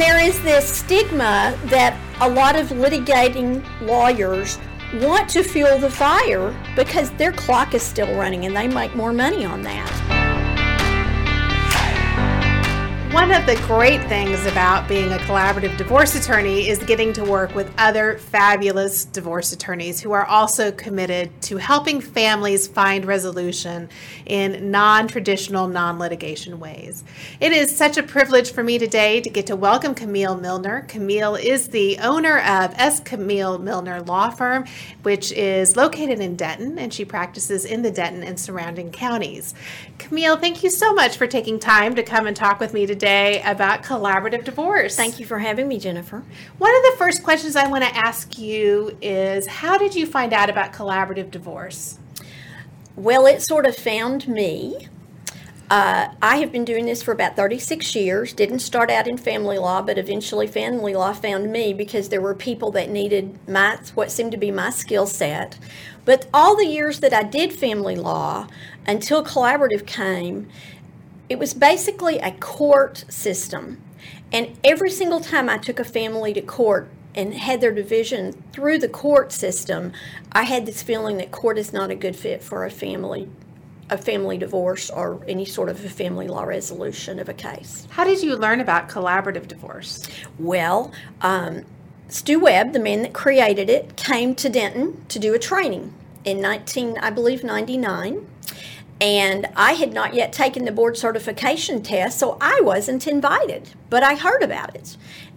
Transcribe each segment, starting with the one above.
And there is this stigma that a lot of litigating lawyers want to fuel the fire because their clock is still running and they make more money on that. One of the great things about being a collaborative divorce attorney is getting to work with other fabulous divorce attorneys who are also committed to helping families find resolution in non traditional, non litigation ways. It is such a privilege for me today to get to welcome Camille Milner. Camille is the owner of S. Camille Milner Law Firm, which is located in Denton, and she practices in the Denton and surrounding counties. Camille, thank you so much for taking time to come and talk with me today today about collaborative divorce. Thank you for having me, Jennifer. One of the first questions I want to ask you is how did you find out about collaborative divorce? Well, it sort of found me. Uh, I have been doing this for about 36 years. Didn't start out in family law, but eventually family law found me because there were people that needed my what seemed to be my skill set. But all the years that I did family law until collaborative came, it was basically a court system. And every single time I took a family to court and had their division through the court system, I had this feeling that court is not a good fit for a family a family divorce or any sort of a family law resolution of a case. How did you learn about collaborative divorce? Well, um, Stu Webb, the man that created it, came to Denton to do a training in 19, I believe, 99 and I had not yet taken the board certification test, so I wasn't invited, but I heard about it.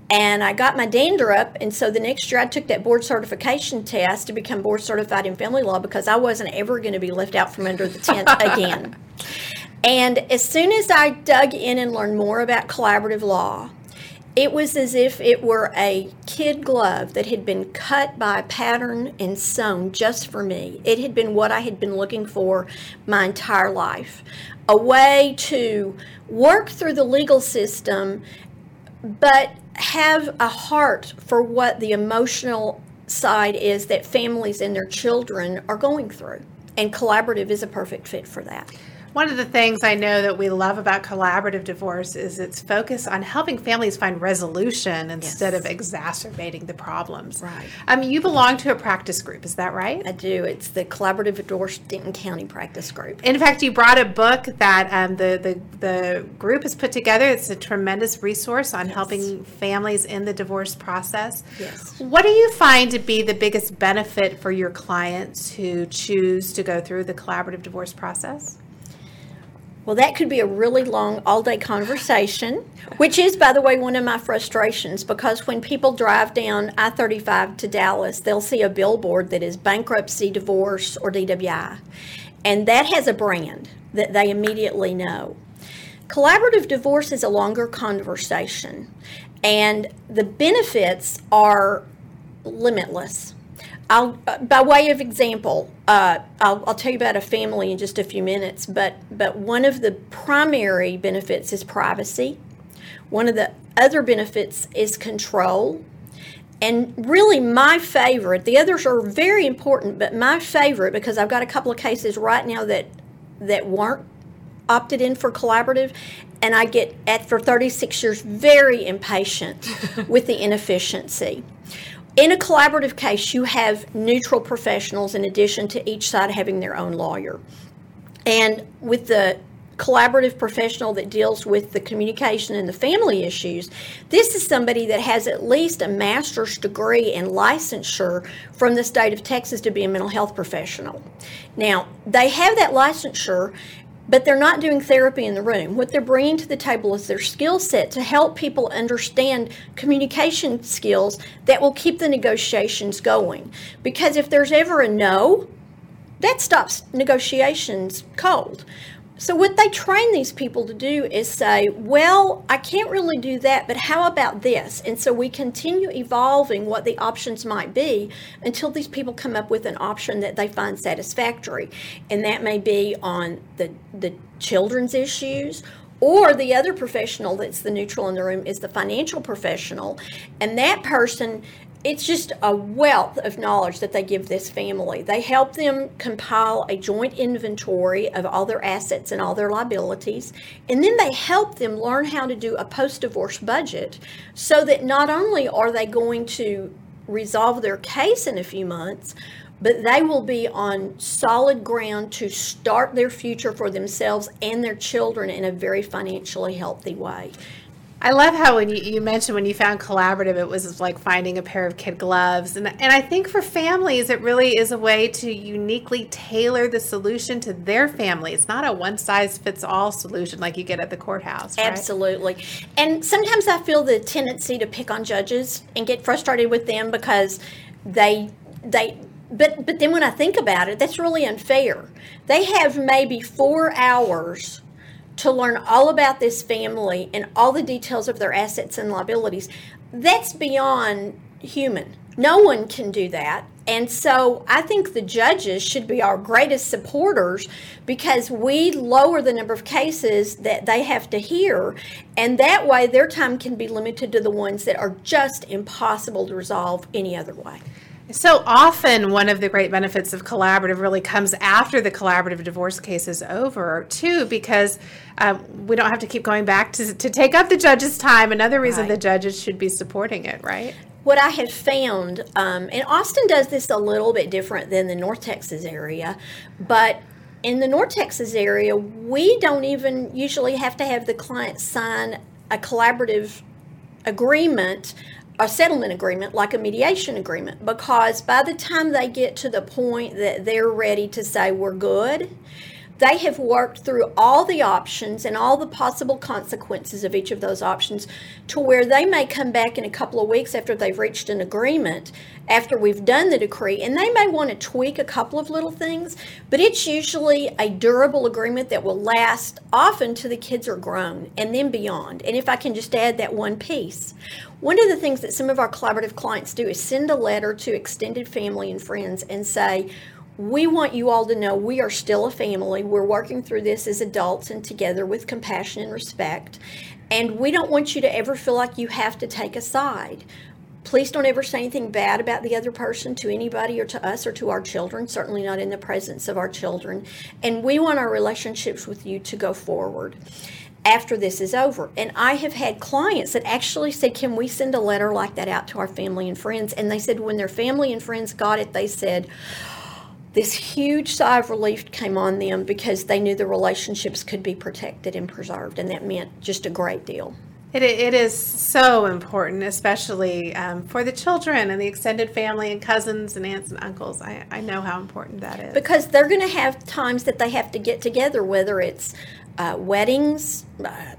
And I got my dander up, and so the next year I took that board certification test to become board certified in family law because I wasn't ever going to be left out from under the tent again. And as soon as I dug in and learned more about collaborative law, it was as if it were a kid glove that had been cut by pattern and sewn just for me. It had been what I had been looking for my entire life a way to work through the legal system, but have a heart for what the emotional side is that families and their children are going through. And collaborative is a perfect fit for that. One of the things I know that we love about collaborative divorce is its focus on helping families find resolution instead yes. of exacerbating the problems. Right. Um, you belong to a practice group, is that right? I do. It's the Collaborative Divorce Denton County Practice Group. In fact, you brought a book that um, the, the, the group has put together. It's a tremendous resource on yes. helping families in the divorce process. Yes. What do you find to be the biggest benefit for your clients who choose to go through the collaborative divorce process? Well, that could be a really long all day conversation, which is, by the way, one of my frustrations because when people drive down I 35 to Dallas, they'll see a billboard that is bankruptcy, divorce, or DWI. And that has a brand that they immediately know. Collaborative divorce is a longer conversation, and the benefits are limitless. I'll, uh, by way of example, uh, I'll, I'll, tell you about a family in just a few minutes. But but one of the primary benefits is privacy. One of the other benefits is control. And really, my favorite. The others are very important, but my favorite because I've got a couple of cases right now that that weren't opted in for collaborative, and I get at for 36 years very impatient with the inefficiency in a collaborative case, you have neutral professionals in addition to each side having their own lawyer. And with the collaborative professional that deals with the communication and the family issues, this is somebody that has at least a master's degree and licensure from the state of Texas to be a mental health professional. Now, they have that licensure but they're not doing therapy in the room. What they're bringing to the table is their skill set to help people understand communication skills that will keep the negotiations going. Because if there's ever a no, that stops negotiations cold. So, what they train these people to do is say, Well, I can't really do that, but how about this? And so we continue evolving what the options might be until these people come up with an option that they find satisfactory. And that may be on the, the children's issues or the other professional that's the neutral in the room is the financial professional. And that person it's just a wealth of knowledge that they give this family. They help them compile a joint inventory of all their assets and all their liabilities, and then they help them learn how to do a post divorce budget so that not only are they going to resolve their case in a few months, but they will be on solid ground to start their future for themselves and their children in a very financially healthy way. I love how when you, you mentioned when you found collaborative, it was like finding a pair of kid gloves. And, and I think for families, it really is a way to uniquely tailor the solution to their family. It's not a one size fits all solution like you get at the courthouse. Right? Absolutely. And sometimes I feel the tendency to pick on judges and get frustrated with them because they, they, but, but then when I think about it, that's really unfair. They have maybe four hours to learn all about this family and all the details of their assets and liabilities, that's beyond human. No one can do that. And so I think the judges should be our greatest supporters because we lower the number of cases that they have to hear. And that way, their time can be limited to the ones that are just impossible to resolve any other way. So often, one of the great benefits of collaborative really comes after the collaborative divorce case is over, too, because um, we don't have to keep going back to, to take up the judge's time. Another reason right. the judges should be supporting it, right? What I have found, um, and Austin does this a little bit different than the North Texas area, but in the North Texas area, we don't even usually have to have the client sign a collaborative agreement a settlement agreement like a mediation agreement because by the time they get to the point that they're ready to say we're good they have worked through all the options and all the possible consequences of each of those options to where they may come back in a couple of weeks after they've reached an agreement after we've done the decree and they may want to tweak a couple of little things but it's usually a durable agreement that will last often till the kids are grown and then beyond. And if i can just add that one piece one of the things that some of our collaborative clients do is send a letter to extended family and friends and say we want you all to know we are still a family. We're working through this as adults and together with compassion and respect. And we don't want you to ever feel like you have to take a side. Please don't ever say anything bad about the other person to anybody or to us or to our children, certainly not in the presence of our children. And we want our relationships with you to go forward after this is over. And I have had clients that actually said, Can we send a letter like that out to our family and friends? And they said, when their family and friends got it, they said, this huge sigh of relief came on them because they knew the relationships could be protected and preserved, and that meant just a great deal. It, it is so important, especially um, for the children and the extended family and cousins and aunts and uncles. I, I know how important that is. Because they're going to have times that they have to get together, whether it's uh, weddings, uh,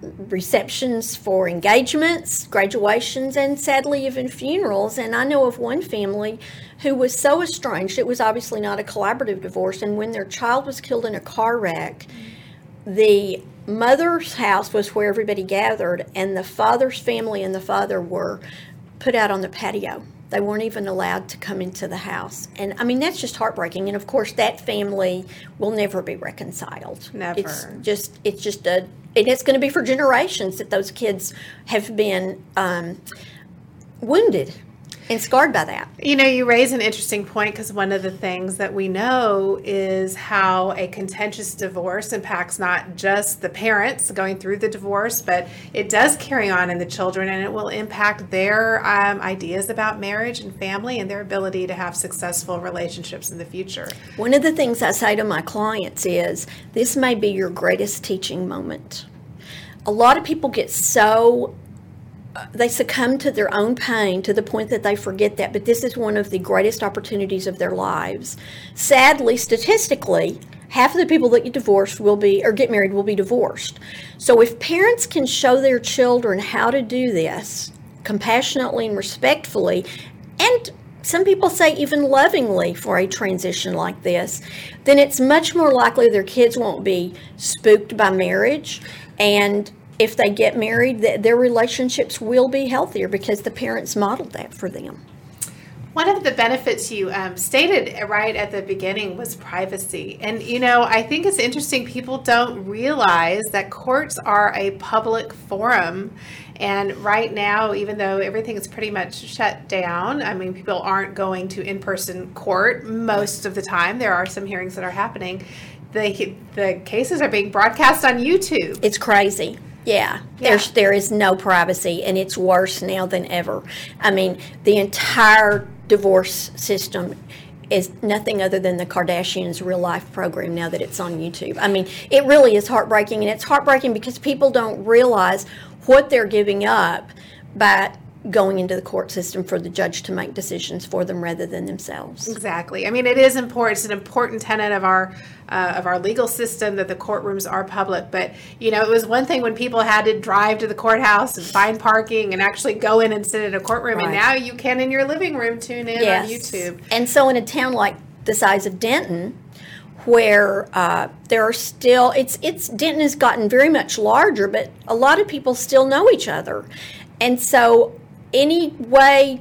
receptions for engagements, graduations, and sadly, even funerals. And I know of one family who was so estranged, it was obviously not a collaborative divorce. And when their child was killed in a car wreck, the mother's house was where everybody gathered, and the father's family and the father were put out on the patio. They weren't even allowed to come into the house. And I mean, that's just heartbreaking. And of course, that family will never be reconciled. Never. It's just, it's just a, and it's going to be for generations that those kids have been um, wounded and scarred by that. You know, you raise an interesting point because one of the things that we know is how a contentious divorce impacts not just the parents going through the divorce, but it does carry on in the children and it will impact their um, ideas about marriage and family and their ability to have successful relationships in the future. One of the things I say to my clients is this may be your greatest teaching moment. A lot of people get so they succumb to their own pain to the point that they forget that, but this is one of the greatest opportunities of their lives. Sadly, statistically, half of the people that get divorced will be or get married will be divorced. So if parents can show their children how to do this compassionately and respectfully and some people say even lovingly for a transition like this, then it's much more likely their kids won't be spooked by marriage and if they get married, that their relationships will be healthier because the parents modeled that for them. One of the benefits you um, stated right at the beginning was privacy. And, you know, I think it's interesting. People don't realize that courts are a public forum. And right now, even though everything is pretty much shut down, I mean, people aren't going to in person court most of the time. There are some hearings that are happening. The, the cases are being broadcast on YouTube. It's crazy. Yeah, yeah, there's there is no privacy, and it's worse now than ever. I mean, the entire divorce system is nothing other than the Kardashians' real life program now that it's on YouTube. I mean, it really is heartbreaking, and it's heartbreaking because people don't realize what they're giving up by going into the court system for the judge to make decisions for them rather than themselves. Exactly. I mean, it is important. It's an important tenet of our uh, of our legal system that the courtrooms are public. But you know, it was one thing when people had to drive to the courthouse and find parking and actually go in and sit in a courtroom, right. and now you can in your living room tune in yes. on YouTube. And so, in a town like the size of Denton, where uh, there are still it's it's Denton has gotten very much larger, but a lot of people still know each other, and so any way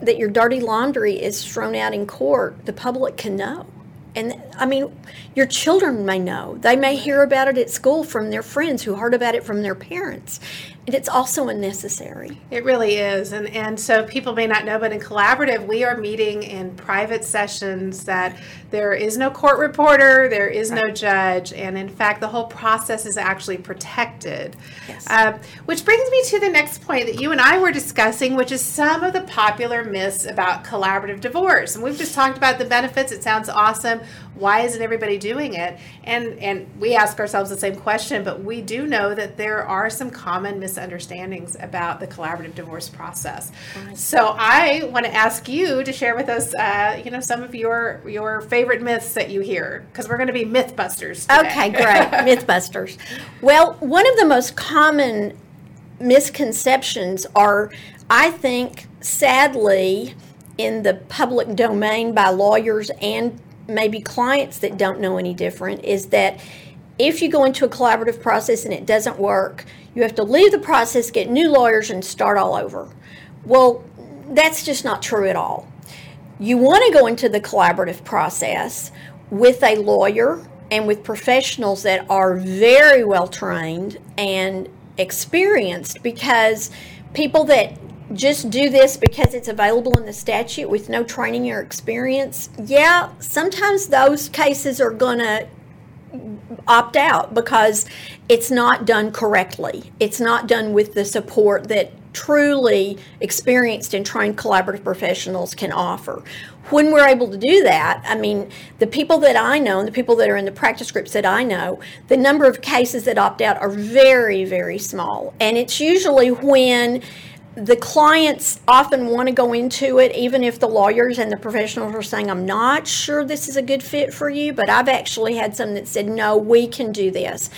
that your dirty laundry is thrown out in court, the public can know. And I mean, your children may know. They may hear about it at school from their friends who heard about it from their parents. And it's also unnecessary. It really is. And and so people may not know, but in collaborative, we are meeting in private sessions that there is no court reporter, there is no judge, and in fact, the whole process is actually protected. Yes. Uh, which brings me to the next point that you and I were discussing, which is some of the popular myths about collaborative divorce. And we've just talked about the benefits. It sounds awesome. Why isn't everybody doing it? And and we ask ourselves the same question, but we do know that there are some common misunderstandings about the collaborative divorce process. Right. So I want to ask you to share with us, uh, you know, some of your your favorite myths that you hear, because we're going to be mythbusters. Today. Okay, great, mythbusters. Well, one of the most common misconceptions are, I think, sadly, in the public domain by lawyers and maybe clients that don't know any different is that if you go into a collaborative process and it doesn't work, you have to leave the process, get new lawyers, and start all over. Well, that's just not true at all. You want to go into the collaborative process with a lawyer and with professionals that are very well trained and experienced because people that just do this because it's available in the statute with no training or experience, yeah, sometimes those cases are going to opt out because it's not done correctly. It's not done with the support that truly experienced and trained collaborative professionals can offer. When we're able to do that, I mean, the people that I know and the people that are in the practice groups that I know, the number of cases that opt out are very, very small. And it's usually when the clients often want to go into it, even if the lawyers and the professionals are saying, I'm not sure this is a good fit for you, but I've actually had some that said, No, we can do this.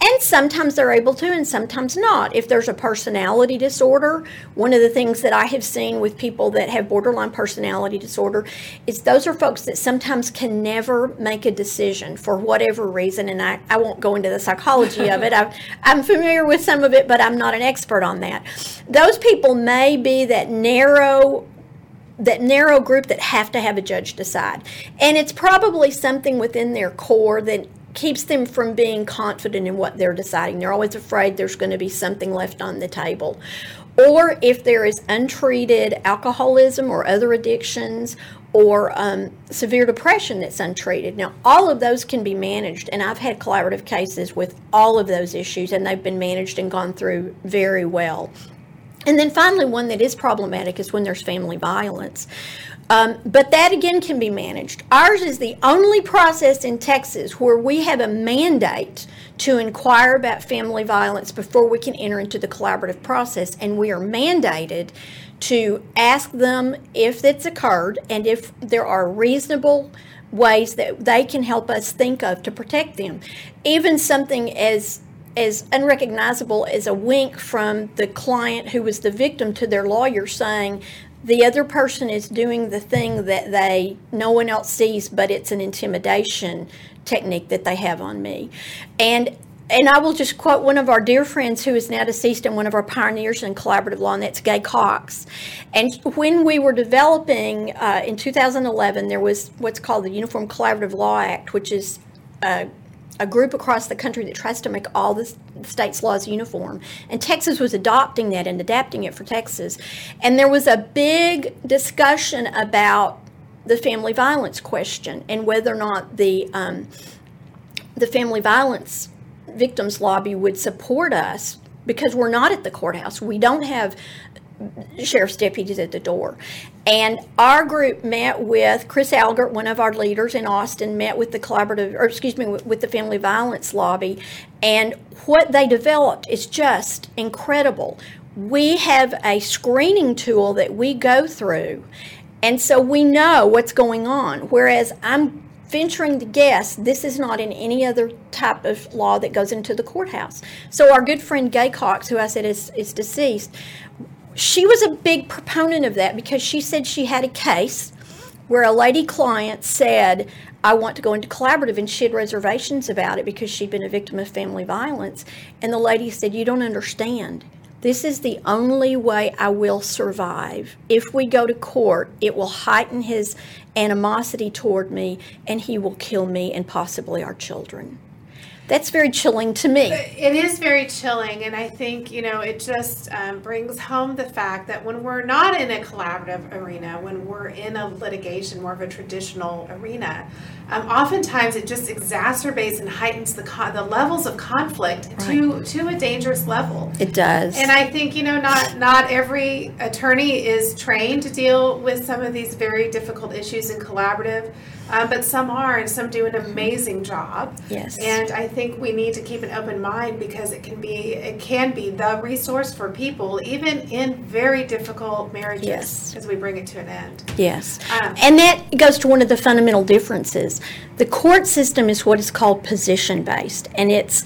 And sometimes they're able to, and sometimes not. If there's a personality disorder, one of the things that I have seen with people that have borderline personality disorder is those are folks that sometimes can never make a decision for whatever reason. And I, I won't go into the psychology of it. i I'm familiar with some of it, but I'm not an expert on that. Those people may be that narrow that narrow group that have to have a judge decide. And it's probably something within their core that keeps them from being confident in what they're deciding. They're always afraid there's going to be something left on the table. Or if there is untreated alcoholism or other addictions or um, severe depression that's untreated. Now, all of those can be managed, and I've had collaborative cases with all of those issues, and they've been managed and gone through very well. And then finally, one that is problematic is when there's family violence. Um, but that again can be managed. Ours is the only process in Texas where we have a mandate to inquire about family violence before we can enter into the collaborative process, and we are mandated to ask them if it's occurred and if there are reasonable ways that they can help us think of to protect them. Even something as as unrecognizable as a wink from the client who was the victim to their lawyer saying the other person is doing the thing that they no one else sees but it's an intimidation technique that they have on me and and I will just quote one of our dear friends who is now deceased and one of our pioneers in collaborative law, and that's Gay Cox. And when we were developing uh, in 2011, there was what's called the Uniform Collaborative Law Act, which is a, a group across the country that tries to make all the state's laws uniform. And Texas was adopting that and adapting it for Texas. And there was a big discussion about the family violence question and whether or not the um, the family violence victims lobby would support us because we're not at the courthouse. We don't have sheriff's deputies at the door. And our group met with Chris Algert, one of our leaders in Austin, met with the collaborative, or excuse me, with the family violence lobby. And what they developed is just incredible. We have a screening tool that we go through. And so we know what's going on. Whereas I'm venturing to guess this is not in any other type of law that goes into the courthouse. So our good friend Gay Cox, who I said is, is deceased, she was a big proponent of that because she said she had a case where a lady client said, I want to go into collaborative, and she had reservations about it because she'd been a victim of family violence. And the lady said, You don't understand. This is the only way I will survive. If we go to court, it will heighten his animosity toward me and he will kill me and possibly our children. That's very chilling to me. It is very chilling, and I think you know it just um, brings home the fact that when we're not in a collaborative arena, when we're in a litigation, more of a traditional arena, um, oftentimes it just exacerbates and heightens the con- the levels of conflict right. to to a dangerous level. It does, and I think you know not not every attorney is trained to deal with some of these very difficult issues in collaborative. Uh, but some are, and some do an amazing job. Yes. And I think we need to keep an open mind because it can be it can be the resource for people, even in very difficult marriages, yes. as we bring it to an end. Yes. Um, and that goes to one of the fundamental differences. The court system is what is called position based, and it's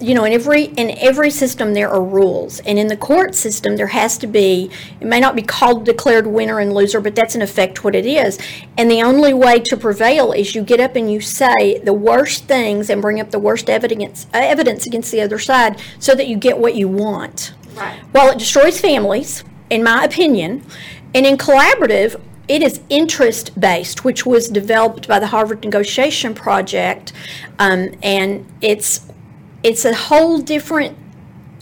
you know in every in every system there are rules. And in the court system there has to be it may not be called declared winner and loser but that's in effect what it is. And the only way to prevail is you get up and you say the worst things and bring up the worst evidence evidence against the other side so that you get what you want. Right. Well it destroys families in my opinion and in collaborative it is interest based, which was developed by the Harvard Negotiation Project, um, and it's it's a whole different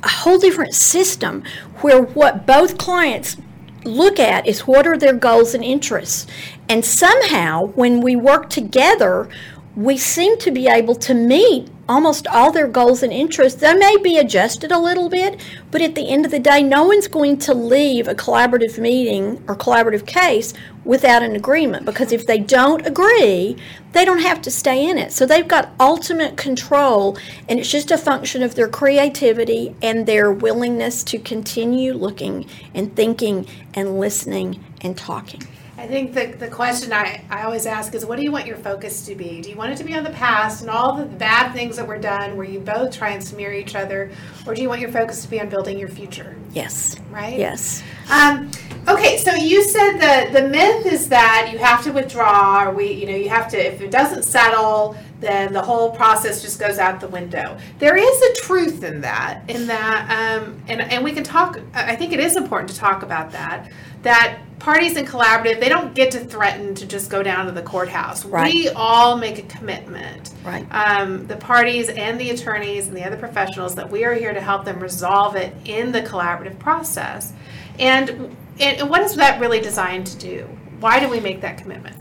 a whole different system where what both clients look at is what are their goals and interests. And somehow when we work together, we seem to be able to meet almost all their goals and interests. They may be adjusted a little bit, but at the end of the day, no one's going to leave a collaborative meeting or collaborative case without an agreement because if they don't agree, they don't have to stay in it. So they've got ultimate control, and it's just a function of their creativity and their willingness to continue looking and thinking and listening and talking. I think the, the question I, I always ask is what do you want your focus to be? Do you want it to be on the past and all the bad things that were done where you both try and smear each other? Or do you want your focus to be on building your future? Yes. Right? Yes. Um, okay, so you said that the myth is that you have to withdraw or we, you know, you have to, if it doesn't settle, then the whole process just goes out the window. There is a truth in that, in that, um, and, and we can talk, I think it is important to talk about that, that parties in collaborative, they don't get to threaten to just go down to the courthouse. Right. We all make a commitment. Right. Um, the parties and the attorneys and the other professionals that we are here to help them resolve it in the collaborative process. And, and what is that really designed to do? Why do we make that commitment?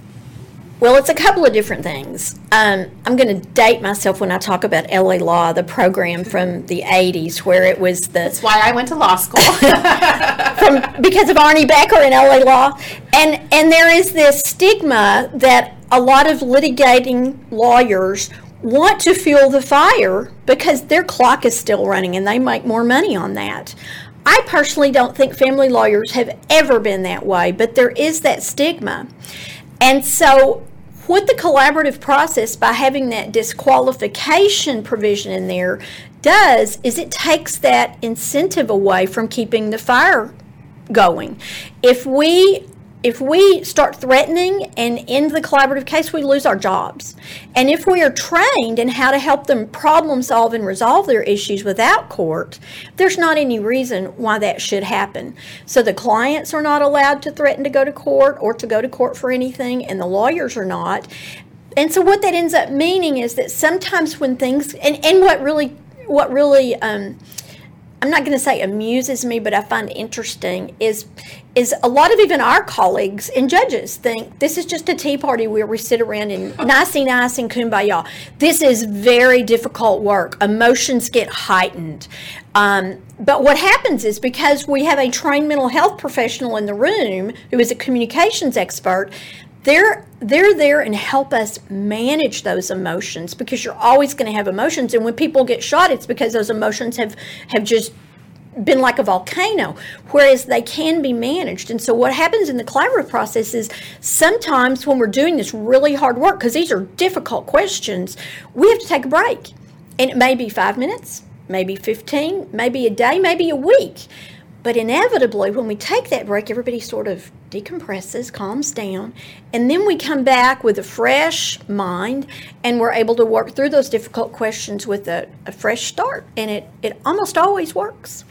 Well, it's a couple of different things. Um, I'm going to date myself when I talk about LA Law, the program from the 80s, where it was the. That's why I went to law school. from, because of Arnie Becker in LA Law. And, and there is this stigma that a lot of litigating lawyers want to fuel the fire because their clock is still running and they make more money on that. I personally don't think family lawyers have ever been that way, but there is that stigma. And so, what the collaborative process, by having that disqualification provision in there, does is it takes that incentive away from keeping the fire going. If we if we start threatening and end the collaborative case, we lose our jobs. And if we are trained in how to help them problem solve and resolve their issues without court, there's not any reason why that should happen. So the clients are not allowed to threaten to go to court or to go to court for anything, and the lawyers are not. And so what that ends up meaning is that sometimes when things and, and what really what really um, I'm not going to say amuses me, but I find interesting is is a lot of even our colleagues and judges think this is just a tea party where we sit around and nicey nice and kumbaya. This is very difficult work. Emotions get heightened. Um, but what happens is because we have a trained mental health professional in the room who is a communications expert, they're they're there and help us manage those emotions because you're always going to have emotions. And when people get shot it's because those emotions have have just been like a volcano whereas they can be managed. And so what happens in the collaborative process is sometimes when we're doing this really hard work because these are difficult questions we have to take a break. And it may be five minutes maybe 15 maybe a day maybe a week but inevitably, when we take that break, everybody sort of decompresses, calms down, and then we come back with a fresh mind and we're able to work through those difficult questions with a, a fresh start. And it, it almost always works.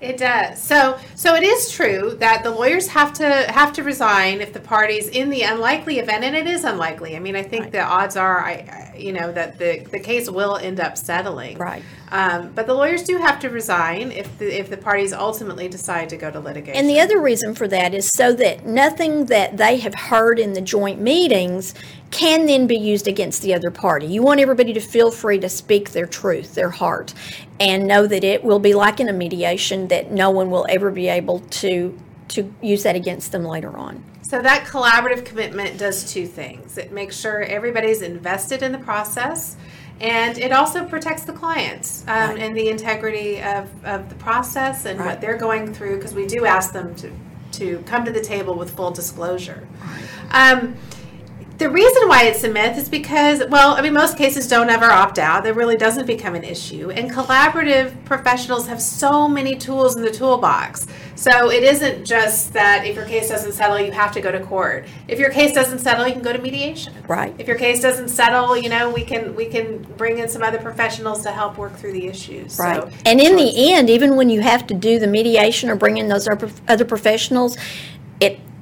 It does. So, so it is true that the lawyers have to have to resign if the parties, in the unlikely event, and it is unlikely. I mean, I think right. the odds are, I, you know, that the the case will end up settling. Right. Um, but the lawyers do have to resign if the if the parties ultimately decide to go to litigation. And the other reason for that is so that nothing that they have heard in the joint meetings can then be used against the other party. You want everybody to feel free to speak their truth, their heart, and know that it will be like in a mediation that no one will ever be able to to use that against them later on. So that collaborative commitment does two things. It makes sure everybody's invested in the process and it also protects the clients um, right. and the integrity of, of the process and right. what they're going through because we do ask them to, to come to the table with full disclosure. Um, the reason why it's a myth is because, well, I mean, most cases don't ever opt out. It really doesn't become an issue. And collaborative professionals have so many tools in the toolbox. So it isn't just that if your case doesn't settle, you have to go to court. If your case doesn't settle, you can go to mediation. Right. If your case doesn't settle, you know, we can we can bring in some other professionals to help work through the issues. Right. So, and in the end, even when you have to do the mediation or bring in those other professionals,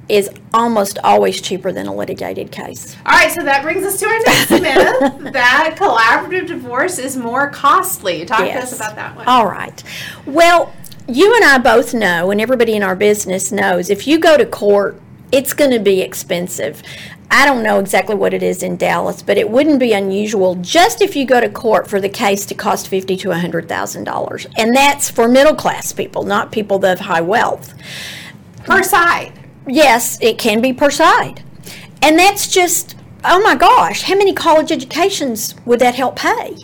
is almost always cheaper than a litigated case. All right, so that brings us to our next myth that collaborative divorce is more costly. Talk yes. to us about that one. All right. Well, you and I both know, and everybody in our business knows, if you go to court, it's going to be expensive. I don't know exactly what it is in Dallas, but it wouldn't be unusual just if you go to court for the case to cost fifty to hundred thousand dollars, and that's for middle class people, not people of high wealth. Per side. Yes, it can be per side. And that's just, oh my gosh, how many college educations would that help pay?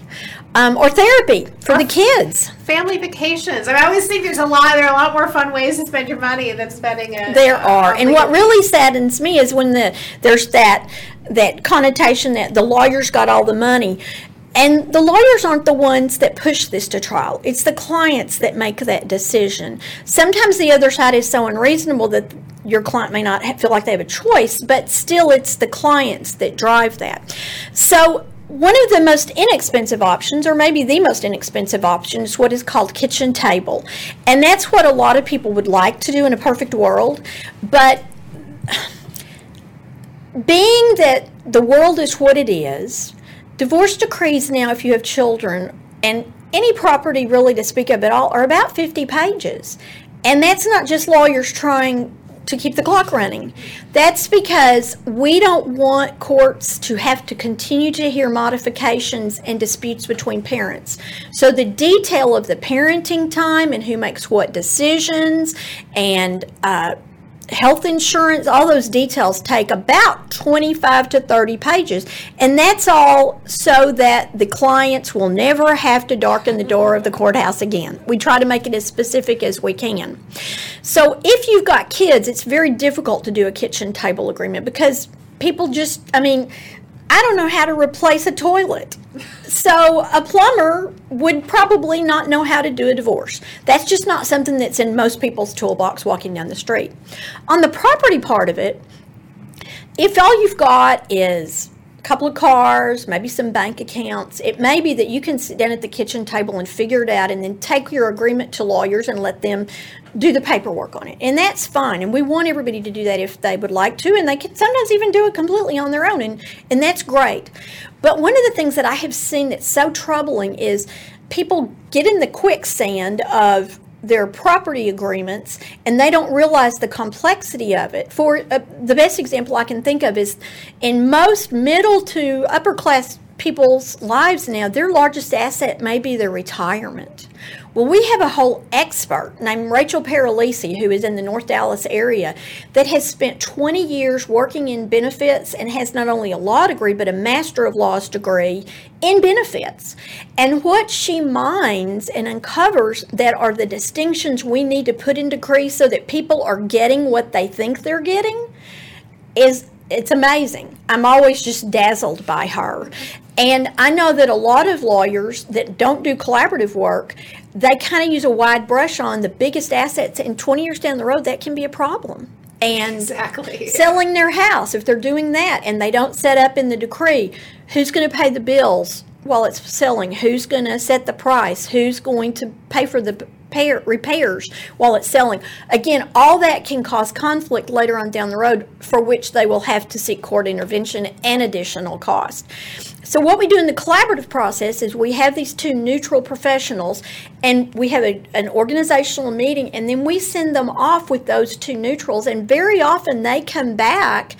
Um, or therapy for or the kids. Family vacations. I, mean, I always think there's a lot. There are a lot more fun ways to spend your money than spending it. There are, and what really saddens me is when the there's that that connotation that the lawyers got all the money. And the lawyers aren't the ones that push this to trial. It's the clients that make that decision. Sometimes the other side is so unreasonable that your client may not feel like they have a choice, but still it's the clients that drive that. So one of the most inexpensive options, or maybe the most inexpensive option, is what is called kitchen table. And that's what a lot of people would like to do in a perfect world. But being that the world is what it is, Divorce decrees now, if you have children, and any property really to speak of at all, are about 50 pages. And that's not just lawyers trying to keep the clock running. That's because we don't want courts to have to continue to hear modifications and disputes between parents. So the detail of the parenting time and who makes what decisions and uh, health insurance, all those details take about 25 to 30 pages. And that's all so that the clients will never have to darken the door of the courthouse again. We try to make it as specific as we can. So if you've got kids, it's very difficult to do a kitchen table agreement because people just, I mean, I don't know how to replace a toilet. So a plumber would probably not know how to do a divorce. That's just not something that's in most people's toolbox walking down the street. On the property part of it, if all you've got is a couple of cars, maybe some bank accounts, it may be that you can sit down at the kitchen table and figure it out and then take your agreement to lawyers and let them do the paperwork on it. And that's fine. And we want everybody to do that if they would like to. And they can sometimes even do it completely on their own. And, and that's great. But one of the things that I have seen that's so troubling is people get in the quicksand of their property agreements and they don't realize the complexity of it. For uh, the best example I can think of is in most middle to upper class people's lives now, their largest asset may be their retirement. Well, we have a whole expert named Rachel Paralisi, who is in the North Dallas area, that has spent 20 years working in benefits and has not only a law degree, but a Master of Laws degree in benefits. And what she mines and uncovers that are the distinctions we need to put in decrees so that people are getting what they think they're getting is it's amazing. I'm always just dazzled by her. And I know that a lot of lawyers that don't do collaborative work, they kind of use a wide brush on the biggest assets, and 20 years down the road, that can be a problem. And exactly. selling their house, if they're doing that and they don't set up in the decree, who's going to pay the bills while it's selling? Who's going to set the price? Who's going to pay for the repair, repairs while it's selling. Again, all that can cause conflict later on down the road, for which they will have to seek court intervention and additional cost. So, what we do in the collaborative process is we have these two neutral professionals and we have a, an organizational meeting, and then we send them off with those two neutrals. And very often they come back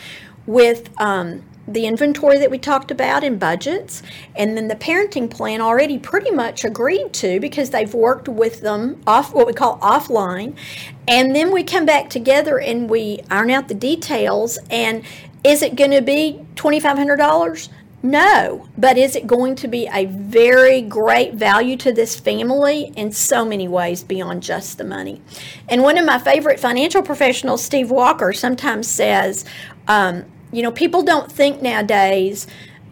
with um, the inventory that we talked about in budgets, and then the parenting plan already pretty much agreed to because they've worked with them off what we call offline. And then we come back together and we iron out the details. And is it going to be $2,500? No, but is it going to be a very great value to this family in so many ways beyond just the money? And one of my favorite financial professionals, Steve Walker, sometimes says, um, you know, people don't think nowadays.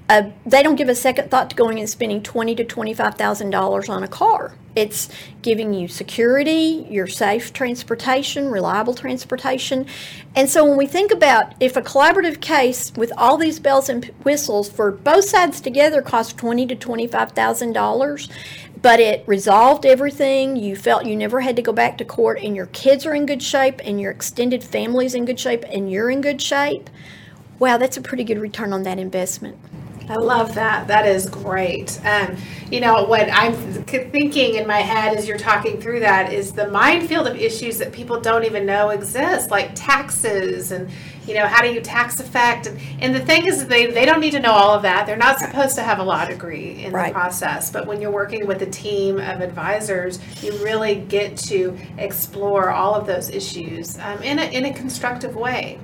They don't give a second thought to going and spending twenty to twenty-five thousand dollars on a car. It's giving you security, your safe transportation, reliable transportation, and so when we think about if a collaborative case with all these bells and whistles for both sides together cost twenty to twenty-five thousand dollars, but it resolved everything. You felt you never had to go back to court, and your kids are in good shape, and your extended family's in good shape, and you're in good shape wow, that's a pretty good return on that investment. I love that. That is great. Um, you know, what I'm thinking in my head as you're talking through that is the minefield of issues that people don't even know exist, like taxes and, you know, how do you tax effect? And, and the thing is, they, they don't need to know all of that. They're not supposed to have a law degree in right. the process. But when you're working with a team of advisors, you really get to explore all of those issues um, in, a, in a constructive way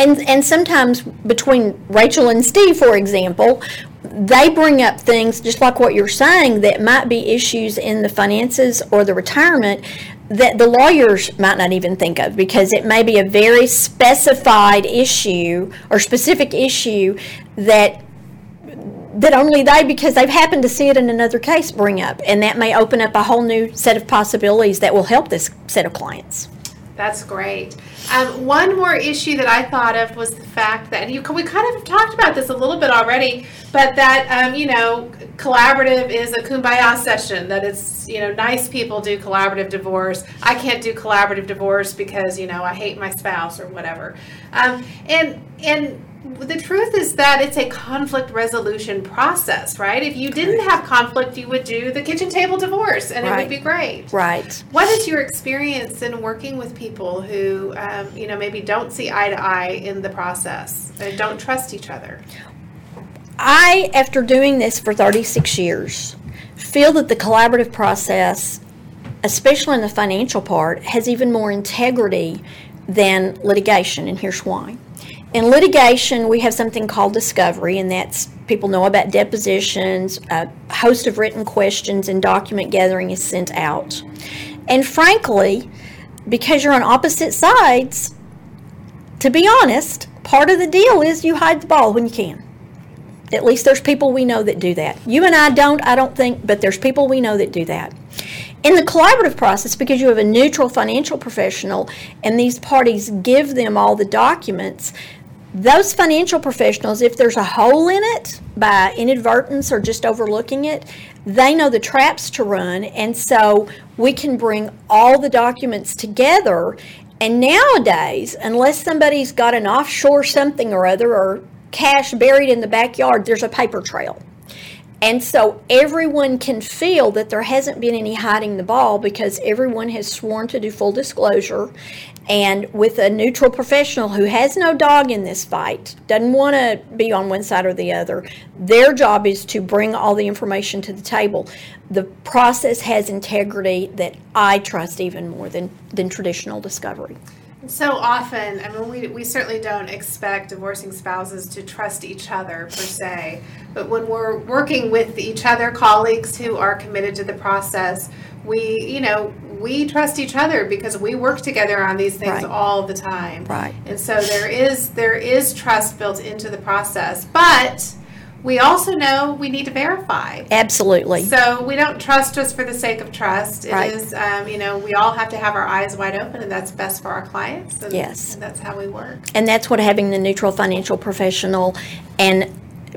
and and sometimes between Rachel and Steve, for example, they bring up things just like what you're saying that might be issues in the finances or the retirement that the lawyers might not even think of because it may be a very specified issue or specific issue that that only they because they've happened to see it in another case bring up. And that may open up a whole new set of possibilities that will help this set of clients that's great. Um, one more issue that I thought of was the fact that you, we kind of talked about this a little bit already, but that um, you know, collaborative is a kumbaya session. That it's you know, nice people do collaborative divorce. I can't do collaborative divorce because you know I hate my spouse or whatever. Um, and and the truth is that it's a conflict resolution process, right? If you didn't have conflict, you would do the kitchen table divorce and right. it would be great. Right. What is your experience in working with people who, um, you know, maybe don't see eye to eye in the process and don't trust each other? I, after doing this for 36 years, feel that the collaborative process, especially in the financial part, has even more integrity than litigation, and here's why in litigation, we have something called discovery, and that's people know about depositions, a host of written questions, and document gathering is sent out. And frankly, because you're on opposite sides, to be honest, part of the deal is you hide the ball when you can. At least there's people we know that do that. You and I don't, I don't think, but there's people we know that do that. In the collaborative process, because you have a neutral financial professional and these parties give them all the documents, those financial professionals, if there's a hole in it by inadvertence or just overlooking it, they know the traps to run. And so we can bring all the documents together. And nowadays, unless somebody's got an offshore something or other or cash buried in the backyard, there's a paper trail. And so everyone can feel that there hasn't been any hiding the ball because everyone has sworn to do full disclosure. And with a neutral professional who has no dog in this fight, doesn't want to be on one side or the other, their job is to bring all the information to the table. The process has integrity that I trust even more than, than traditional discovery. So often, I mean, we, we certainly don't expect divorcing spouses to trust each other per se, but when we're working with each other, colleagues who are committed to the process, we, you know, we trust each other because we work together on these things Right. all the time. Right. And so there is there is trust built into the process, but we also know we need to verify. Absolutely. So we don't trust just for the sake of trust. It Right. is, um, you know, we all have to have our eyes wide open, and that's best for our clients. And, Yes. and that's how we work. And that's what having the neutral financial professional and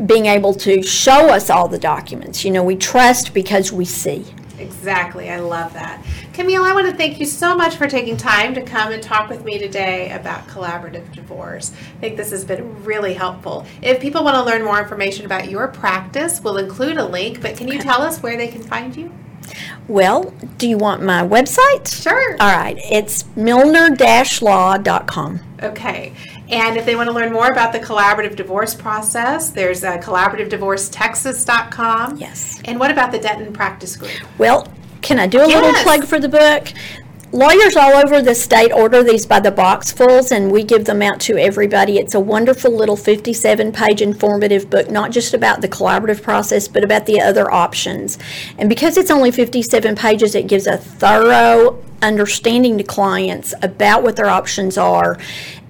being able to show us all the documents. You know, we trust because we see. Exactly. I love that. Camille, I want to thank you so much for taking time to come and talk with me today about collaborative divorce. I think this has been really helpful. If people want to learn more information about your practice, we'll include a link, but can you tell us where they can find you? Well, do you want my website? Sure. All right, it's milner-law.com. Okay. And if they want to learn more about the collaborative divorce process, there's uh, collaborativedivorcetexas.com. Yes. And what about the Denton Practice Group? Well, can I do a little plug for the book? Lawyers all over the state order these by the boxfuls, and we give them out to everybody. It's a wonderful little 57 page informative book, not just about the collaborative process, but about the other options. And because it's only 57 pages, it gives a thorough understanding to clients about what their options are.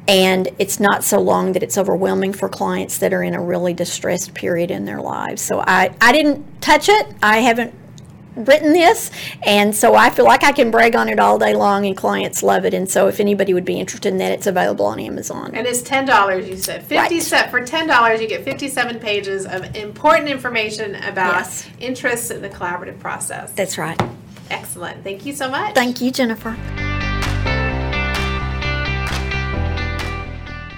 And it's not so long that it's overwhelming for clients that are in a really distressed period in their lives. So I, I didn't touch it. I haven't written this and so i feel like i can brag on it all day long and clients love it and so if anybody would be interested in that it's available on amazon And it's ten dollars. You said fifty Right. cent for ten dollars. You get fifty-seven pages of important information about Yes. interests in the collaborative process. that's right Excellent. Thank you so much. thank you jennifer